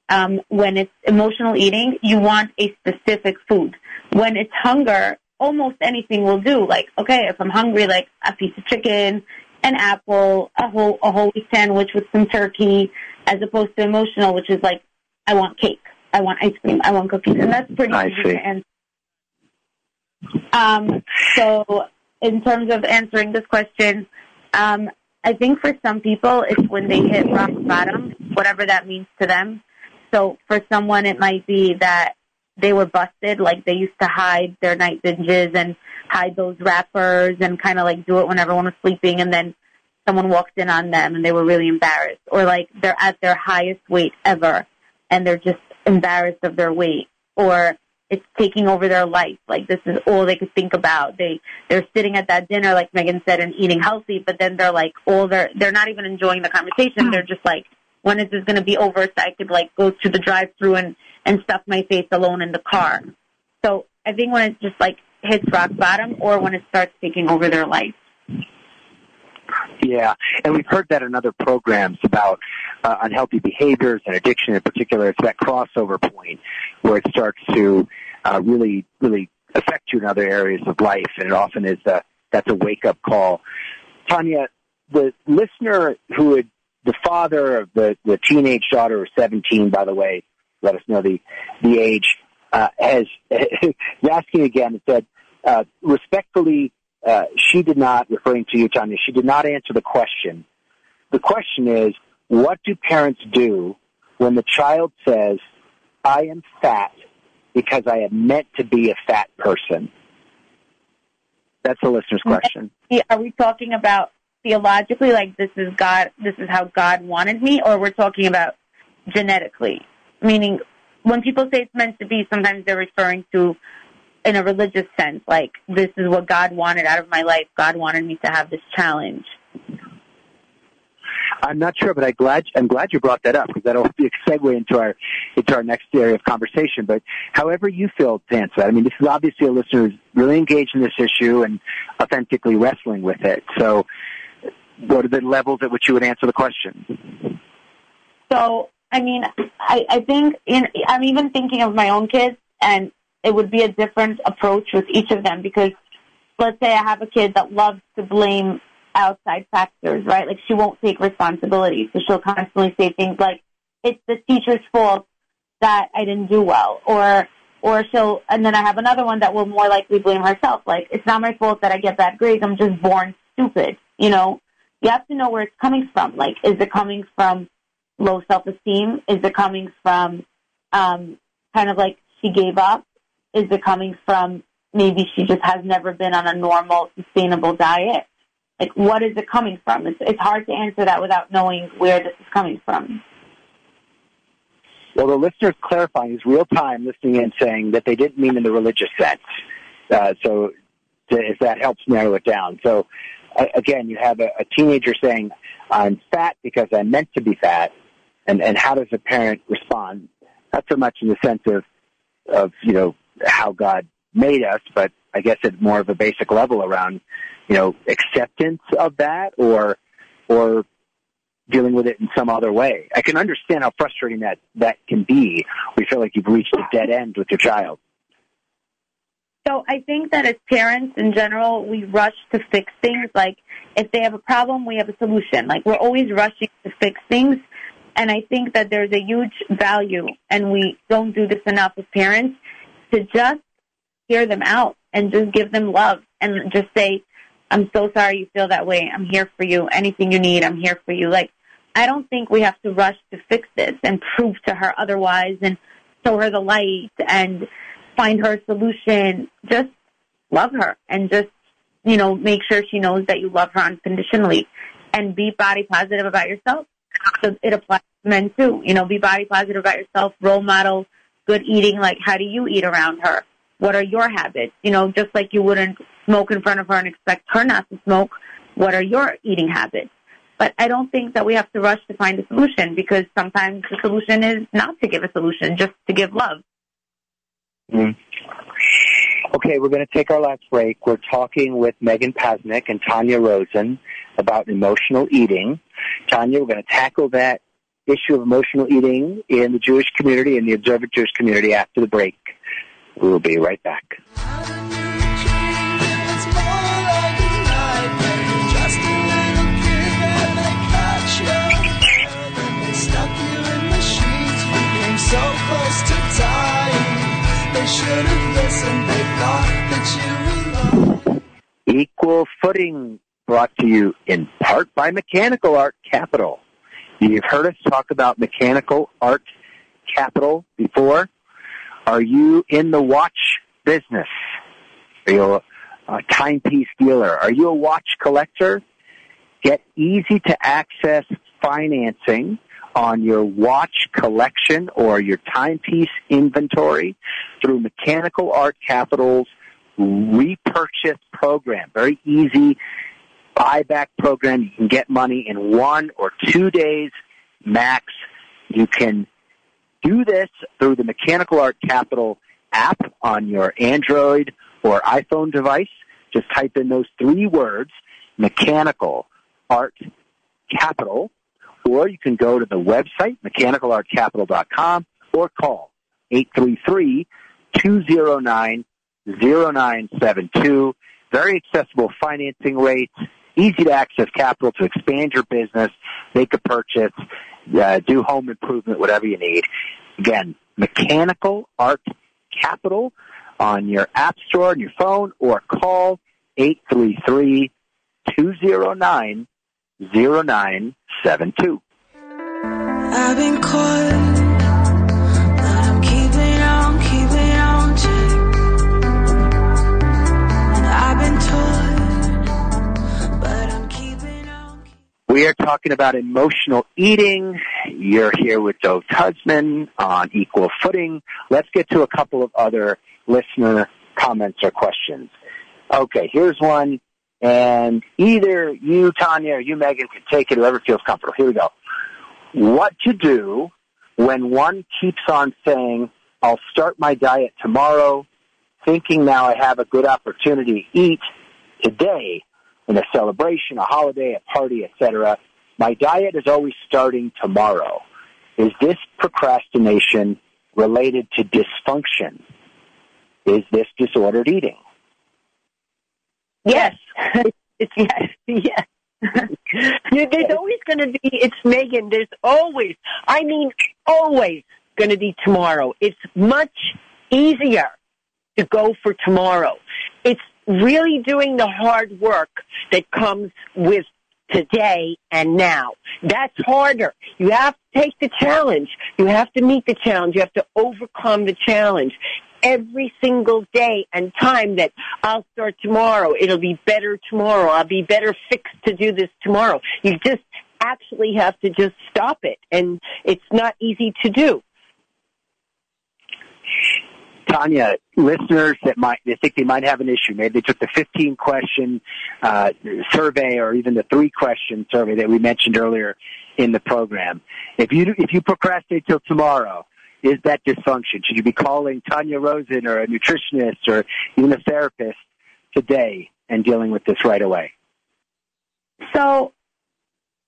um, when it's emotional eating, you want a specific food. When it's hunger, almost anything will do. Like, okay, if I'm hungry, like a piece of chicken, an apple, a whole a whole wheat sandwich with some turkey, as opposed to emotional, which is like, I want cake, I want ice cream, I want cookies, and that's pretty I easy see. to answer. Um, so, in terms of answering this question, um, I think for some people, it's when they hit rock bottom, whatever that means to them. So for someone, it might be that they were busted, like they used to hide their night binges and hide those wrappers and kind of like do it when everyone was sleeping, and then someone walked in on them and they were really embarrassed, or like they're at their highest weight ever and they're just embarrassed of their weight, or it's taking over their life. Like this is all they could think about. They they're sitting at that dinner, like Megan said, and eating healthy, but then they're like all they're they're not even enjoying the conversation. They're just like, when is this going to be over? So I could like go to the drive-through and and stuff my face alone in the car. So I think when it just like hits rock bottom, or when it starts taking over their life. Yeah, and we've heard that in other programs about uh, unhealthy behaviors and addiction in particular. It's that crossover point where it starts to uh, really, really affect you in other areas of life, and it often is a, that's a wake up call. Tanya, the listener who had the father of the, the teenage daughter of 17, by the way, let us know the, the age, uh, has, [LAUGHS] asking again and said, uh, respectfully, uh, she did not, referring to you, Tanya, she did not answer the question. The question is, what do parents do when the child says, I am fat because I am meant to be a fat person? That's the listener's question. Are we talking about theologically, like this is God, this is how God wanted me, or we're talking about genetically? Meaning, when people say it's meant to be, sometimes they're referring to in a religious sense, like this is what God wanted out of my life. God wanted me to have this challenge. I'm not sure, but I glad I'm glad you brought that up because that'll be a segue into our into our next area of conversation. But however you feel to answer that, I mean, this is obviously a listener who's really engaged in this issue and authentically wrestling with it. So, what are the levels at which you would answer the question? So, I mean, I, I think in, I'm even thinking of my own kids, and it would be a different approach with each of them because let's say I have a kid that loves to blame outside factors, right? Like she won't take responsibility. So she'll constantly say things like, it's the teacher's fault that I didn't do well or or she'll and then I have another one that will more likely blame herself. Like, it's not my fault that I get bad grades, I'm just born stupid. You know? You have to know where it's coming from. Like, is it coming from low self esteem? Is it coming from um kind of like she gave up? Is it coming from maybe she just has never been on a normal, sustainable diet? Like, what is it coming from? It's, it's hard to answer that without knowing where this is coming from. Well, the listener's clarifying is real time listening and saying that they didn't mean in the religious sense. Uh, so, to, if that helps narrow it down. So, again, you have a, a teenager saying, I'm fat because I'm meant to be fat. And, and how does a parent respond? Not so much in the sense of, of, you know, how God made us, but I guess at more of a basic level around, you know, acceptance of that or, or dealing with it in some other way. I can understand how frustrating that, that can be. We feel like you've reached a dead end with your child. So I think that as parents in general, we rush to fix things. Like if they have a problem, we have a solution. Like we're always rushing to fix things. And I think that there's a huge value, and we don't do this enough as parents, to just hear them out and just give them love and just say, I'm so sorry you feel that way. I'm here for you. Anything you need, I'm here for you. Like, I don't think we have to rush to fix this and prove to her otherwise and show her the light and find her a solution. Just love her and just, you know, make sure she knows that you love her unconditionally and be body positive about yourself. So it applies to men too. You know, be body positive about yourself, role model, good eating. Like, how do you eat around her? What are your habits? You know, just like you wouldn't smoke in front of her and expect her not to smoke, what are your eating habits? But I don't think that we have to rush to find a solution because sometimes the solution is not to give a solution, just to give love. Mm. Okay, we're going to take our last break. We're talking with Megan Pasnick and Tanya Rosen about emotional eating. Tanya, we're going to tackle that issue of emotional eating in the Jewish community and the observant Jewish community after the break. We will be right back. Equal footing brought to you in part by Mechanical Art Capital. You've heard us talk about Mechanical Art Capital before. Are you in the watch business? Are you a, a timepiece dealer? Are you a watch collector? Get easy to access financing on your watch collection or your timepiece inventory through Mechanical Art Capital's repurchase program. Very easy buyback program. You can get money in one or two days max. You can do this through the Mechanical Art Capital app on your Android or iPhone device. Just type in those three words, Mechanical Art Capital, or you can go to the website, mechanicalartcapital.com, or call 833-209-0972. Very accessible financing rates, easy to access capital to expand your business, make a purchase, uh, do home improvement, whatever you need. Again, Mechanical Art Capital on your app store on your phone or call 833 209 0972. I've been caught, but I'm keeping on, keeping on check. I've been taught, but I'm keeping on. We are talking about emotional eating. You're here with Dov Tudsman on Equal Footing. Let's get to a couple of other listener comments or questions. Okay, here's one, and either you, Tanya, or you, Megan, can take it, whoever feels comfortable. Here we go. What to do when one keeps on saying, I'll start my diet tomorrow, thinking now I have a good opportunity to eat today in a celebration, a holiday, a party, etc. My diet is always starting tomorrow. Is this procrastination related to dysfunction? Is this disordered eating? Yes. it's [LAUGHS] yes. Yes. There's always going to be, it's Megan, there's always, I mean, always going to be tomorrow. It's much easier to go for tomorrow. It's really doing the hard work that comes with today and now. That's harder. You have to take the challenge. You have to meet the challenge. You have to overcome the challenge. Every single day and time that I'll start tomorrow, it'll be better tomorrow. I'll be better fixed to do this tomorrow. You just actually have to just stop it. And it's not easy to do. Tanya, listeners that might they think they might have an issue. Maybe they took the 15 question uh, survey or even the three question survey that we mentioned earlier in the program. If you if you procrastinate till tomorrow, is that dysfunction? Should you be calling Tanya Rosen or a nutritionist or even a therapist today and dealing with this right away? So,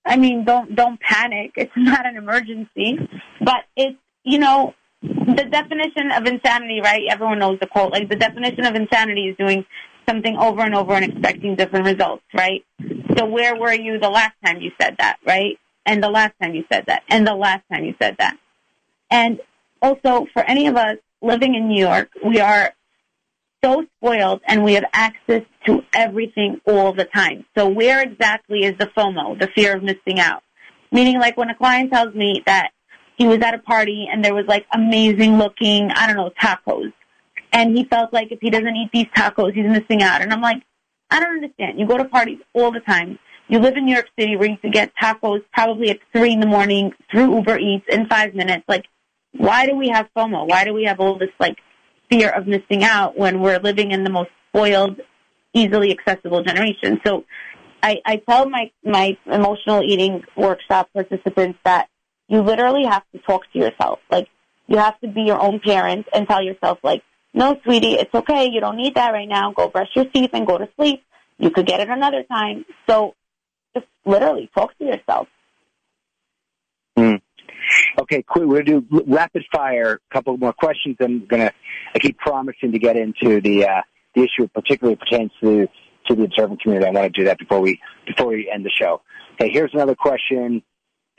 I mean, don't don't panic. It's [LAUGHS] not an emergency, but it's you know the definition of insanity, right? Everyone knows the quote. Like the definition of insanity is doing something over and over and expecting different results, right? So where were you the last time you said that, right? And the last time you said that, and the last time you said that, and also for any of us living in New York, we are so spoiled and we have access to everything all the time. So where exactly is the FOMO, the fear of missing out? Meaning like when a client tells me that he was at a party and there was like amazing looking, I don't know, tacos. And he felt like if he doesn't eat these tacos, he's missing out. And I'm like, I don't understand. You go to parties all the time. You live in New York City where you can get tacos probably at three in the morning through Uber Eats in five minutes. Like, why do we have FOMO? Why do we have all this like fear of missing out when we're living in the most spoiled, easily accessible generation? So I, I tell my, my emotional eating workshop participants that you literally have to talk to yourself. Like, you have to be your own parent and tell yourself, like, no, sweetie, it's okay. You don't need that right now. Go brush your teeth and go to sleep. You could get it another time. So just literally talk to yourself. Hmm. Okay, cool. We're going to do rapid fire. A couple more questions. I'm going to. I keep promising to get into the uh, the issue particularly pertains to to the observant community. I want to do that before we before we end the show. Okay, here's another question.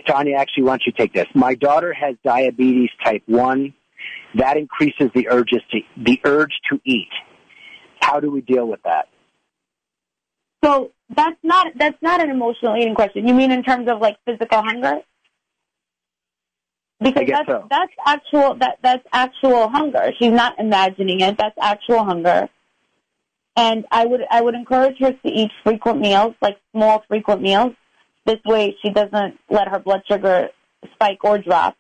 Tanya, actually, why don't you take this? My daughter has diabetes type one. That increases the urges to the urge to eat. How do we deal with that? So that's not that's not an emotional eating question. You mean in terms of like physical hunger? Because that's so. that's actual that that's actual hunger. She's not imagining it. That's actual hunger. And I would I would encourage her to eat frequent meals, like small frequent meals. This way she doesn't let her blood sugar spike or drop.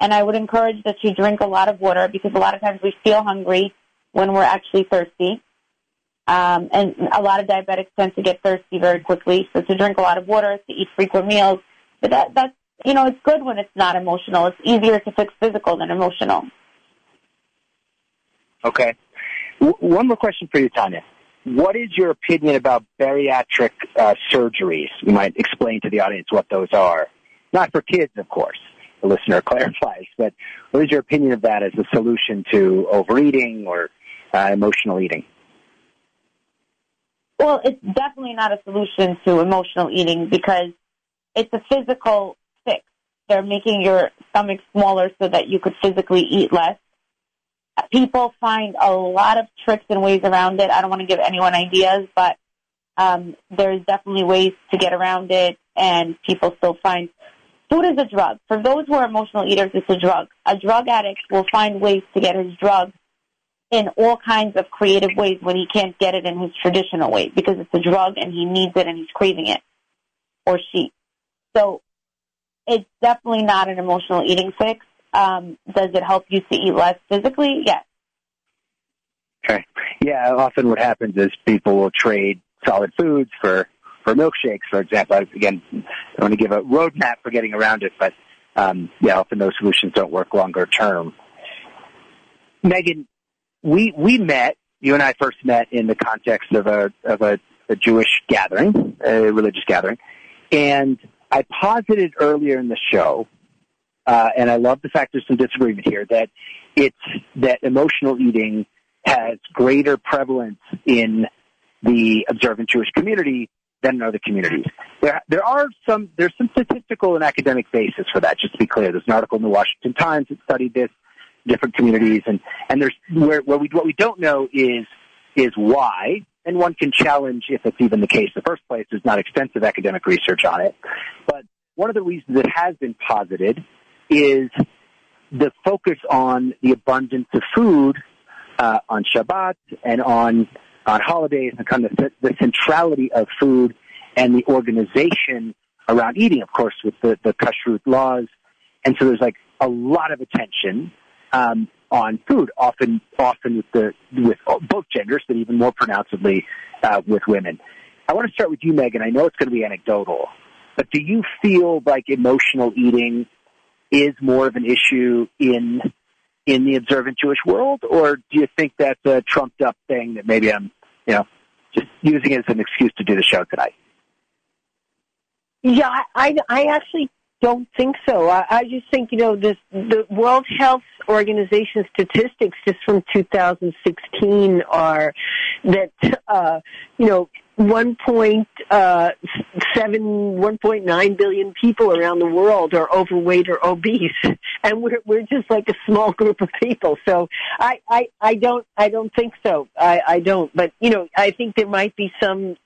And I would encourage that she drink a lot of water because a lot of times we feel hungry when we're actually thirsty. Um, and a lot of diabetics tend to get thirsty very quickly. So to drink a lot of water, to eat frequent meals, but that that's you know it's good when it's not emotional. It's easier to fix physical than emotional. Okay. W- one more question for you, Tanya. What is your opinion about bariatric uh, surgeries? You might explain to the audience what those are. Not for kids, of course. The listener [LAUGHS] clarifies, but what is your opinion of that as a solution to overeating or uh, emotional eating? Well, it's definitely not a solution to emotional eating because it's a physical. They're making your stomach smaller so that you could physically eat less. People find a lot of tricks and ways around it. I don't want to give anyone ideas, but um, there's definitely ways to get around it, and people still find food is a drug. For those who are emotional eaters, it's a drug. A drug addict will find ways to get his drug in all kinds of creative ways when he can't get it in his traditional way because it's a drug and he needs it and he's craving it or she. So it's definitely not an emotional eating fix. Um, does it help you to eat less physically? Yes. Okay. Yeah, often what happens is people will trade solid foods for for milkshakes, for example. I- Again, I want to give a roadmap for getting around it, but um, yeah, often those solutions don't work longer term. Megan, we we met. You and I first met in the context of a of a, a Jewish gathering, a religious gathering, and I posited earlier in the show, uh, and I love the fact there's some disagreement here that it's that emotional eating has greater prevalence in the observant Jewish community than in other communities. There, there are some, there's some statistical and academic basis for that. Just to be clear, there's an article in the Washington Times that studied this, different communities, and and there's where, where we what we don't know is is why, and one can challenge if it's even the case in the first place. There's not extensive academic research on it, but one of the reasons it has been posited is the focus on the abundance of food uh, on Shabbat and on on holidays and kind of the, the centrality of food and the organization around eating, of course, with the, the kashrut laws. And so there's like a lot of attention um, on food, often often with the with both genders, but even more pronouncedly uh, with women. I want to start with you, Megan. I know it's going to be anecdotal, but do you feel like emotional eating is more of an issue in in the observant Jewish world, or do you think that's a trumped up thing that maybe I'm, you know, just using it as an excuse to do the show tonight? Yeah, I, I, I actually don't think so. I, I just think, you know, this, the World Health Organization statistics just from 2016 are that, uh, you know, 1.7, uh, 1.9 billion people around the world are overweight or obese, [LAUGHS] and we're we're just like a small [LAUGHS] group of people. So I I, I don't I don't think so. I, I don't. But you know, I think there might be some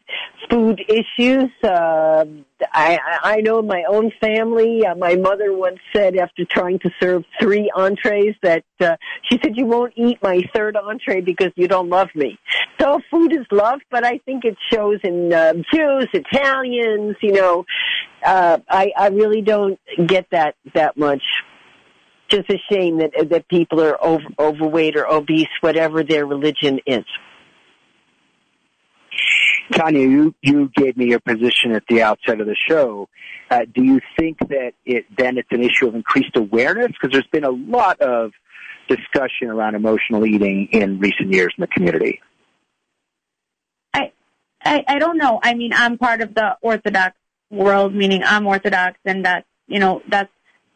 food issues. Uh, I I know my own family, uh, my mother once said after trying to serve three entrees that uh, she said you won't eat my third entree because you don't love me. So food is love, but I think it shows in uh, Jews, Italians. You know, uh, I I really don't get that that much. Just a shame that that people are over, overweight or obese, whatever their religion is. Tanya, you, you gave me your position at the outset of the show. Uh, do you think that it then it's an issue of increased awareness? Because there's been a lot of discussion around emotional eating in recent years in the community. I, I I don't know. I mean, I'm part of the Orthodox world, meaning I'm Orthodox, and that's you know that's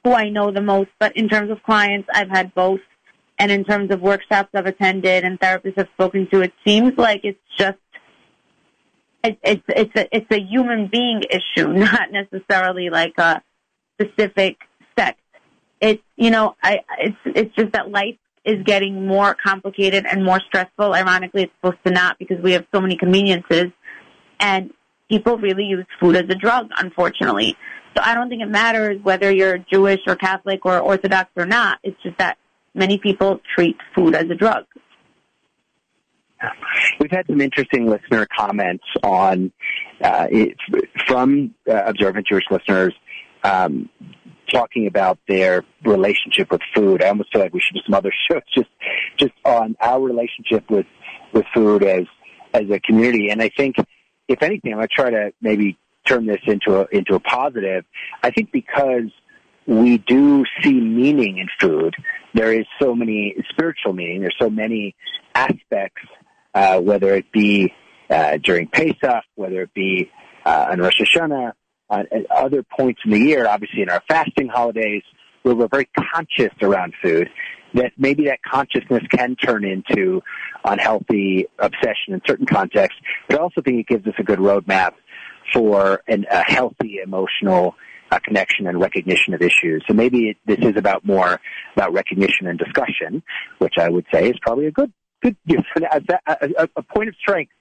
who I know the most. But in terms of clients, I've had both, and in terms of workshops I've attended and therapists I've spoken to, it seems like it's just it, it's it's a it's a human being issue, [LAUGHS] not necessarily like a specific sex. It's you know I it's it's just that life is getting more complicated and more stressful. Ironically, it's supposed to not because we have so many conveniences. And people really use food as a drug, unfortunately. So I don't think it matters whether you're Jewish or Catholic or Orthodox or not. It's just that many people treat food as a drug. We've had some interesting listener comments on uh, it, from uh, observant Jewish listeners um, talking about their relationship with food. I almost feel like we should do some other [LAUGHS] shows just just on our relationship with with food as as a community. And I think, if anything, I'm going to try to maybe turn this into a into a positive. I think because we do see meaning in food, there is so many spiritual meaning. There's so many aspects uh, whether it be uh, during Pesach, whether it be uh, on Rosh Hashanah, uh, at other points in the year, obviously in our fasting holidays, where we're very conscious around food, that maybe that consciousness can turn into unhealthy obsession in certain contexts, but I also think it gives us a good roadmap for an, a healthy emotional uh, connection and recognition of issues. So maybe it, this is about more about recognition and discussion, which I would say is probably a good good [LAUGHS] a, a, a point of strength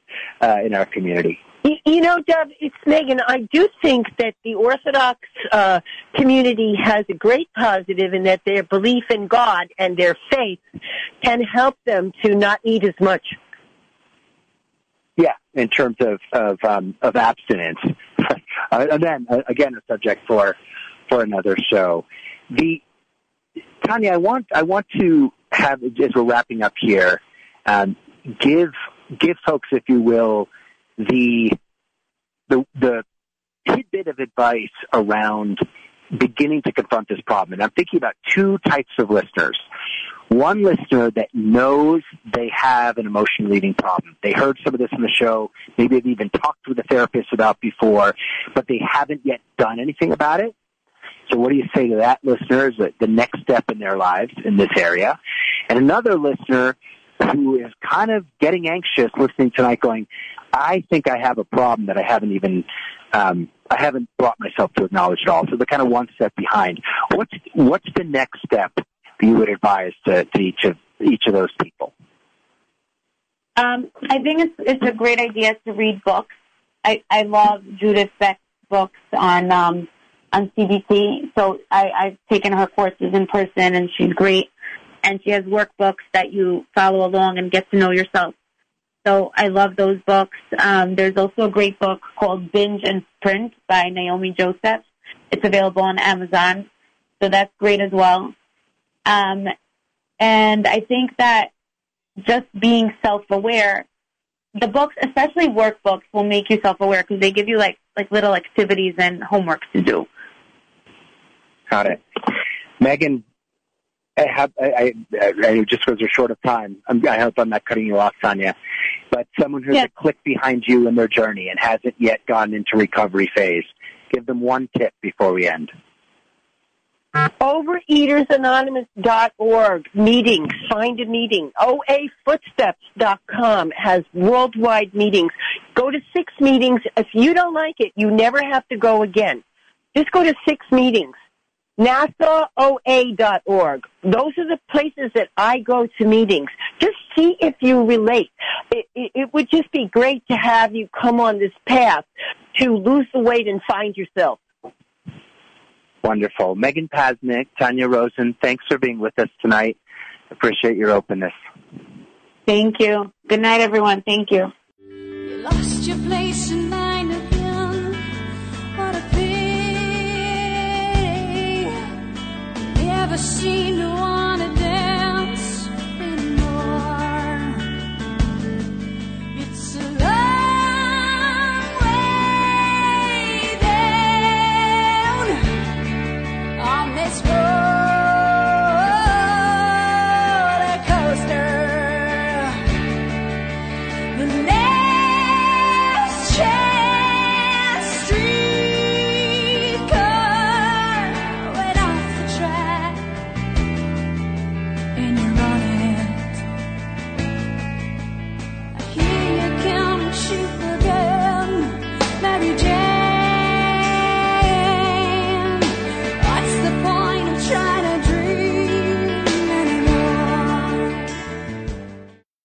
uh, in our community. You know, Deb, it's Megan. I do think that the Orthodox uh, community has a great positive in that their belief in God and their faith can help them to not eat as much. Yeah, in terms of of, um, of abstinence, [LAUGHS] uh, and then uh, again a subject for for another show. The Tanya, I want I want to have as we're wrapping up here um, give give folks, if you will, the the the tidbit of advice around beginning to confront this problem. And I'm thinking about two types of listeners. One listener that knows they have an emotion eating problem. They heard some of this in the show. Maybe they've even talked with a therapist about before, but they haven't yet done anything about it. So what do you say to that listener is the next step in their lives in this area? And another listener who is kind of getting anxious listening tonight going, I think I have a problem that I haven't even, um, I haven't brought myself to acknowledge at all. So they're kind of one step behind. What's, what's the next step that you would advise to, to each of, each of those people? Um, I think it's, it's a great idea to read books. I, I love Judith Beck's books on, um, on CBT. So I, I've taken her courses in person and she's great and she has workbooks that you follow along and get to know yourself. So I love those books. Um, there's also a great book called Binge and Sprint by Naomi Joseph. It's available on Amazon, so that's great as well. Um, and I think that just being self-aware, the books, especially workbooks, will make you self-aware because they give you like like little activities and homework to do. Got it. Megan, I have, I, I, I just because we're short of time, I'm, I hope I'm not cutting you off, Sonia. But someone who's yeah. a click behind you in their journey and hasn't yet gone into recovery phase, give them one tip before we end. Overeatersanonymous.org meetings. Find a meeting. OAFootsteps.com has worldwide meetings. Go to six meetings. If you don't like it, you never have to go again. Just go to six meetings. NASAOA.org. Those are the places that I go to meetings. Just see if you relate. It, it, it, would just be great to have you come on this path to lose the weight and find yourself. Wonderful. Megan Pasnick, Tanya Rosen, thanks for being with us tonight. Appreciate your openness. Thank you. Good night, everyone. Thank you. You lost your place machine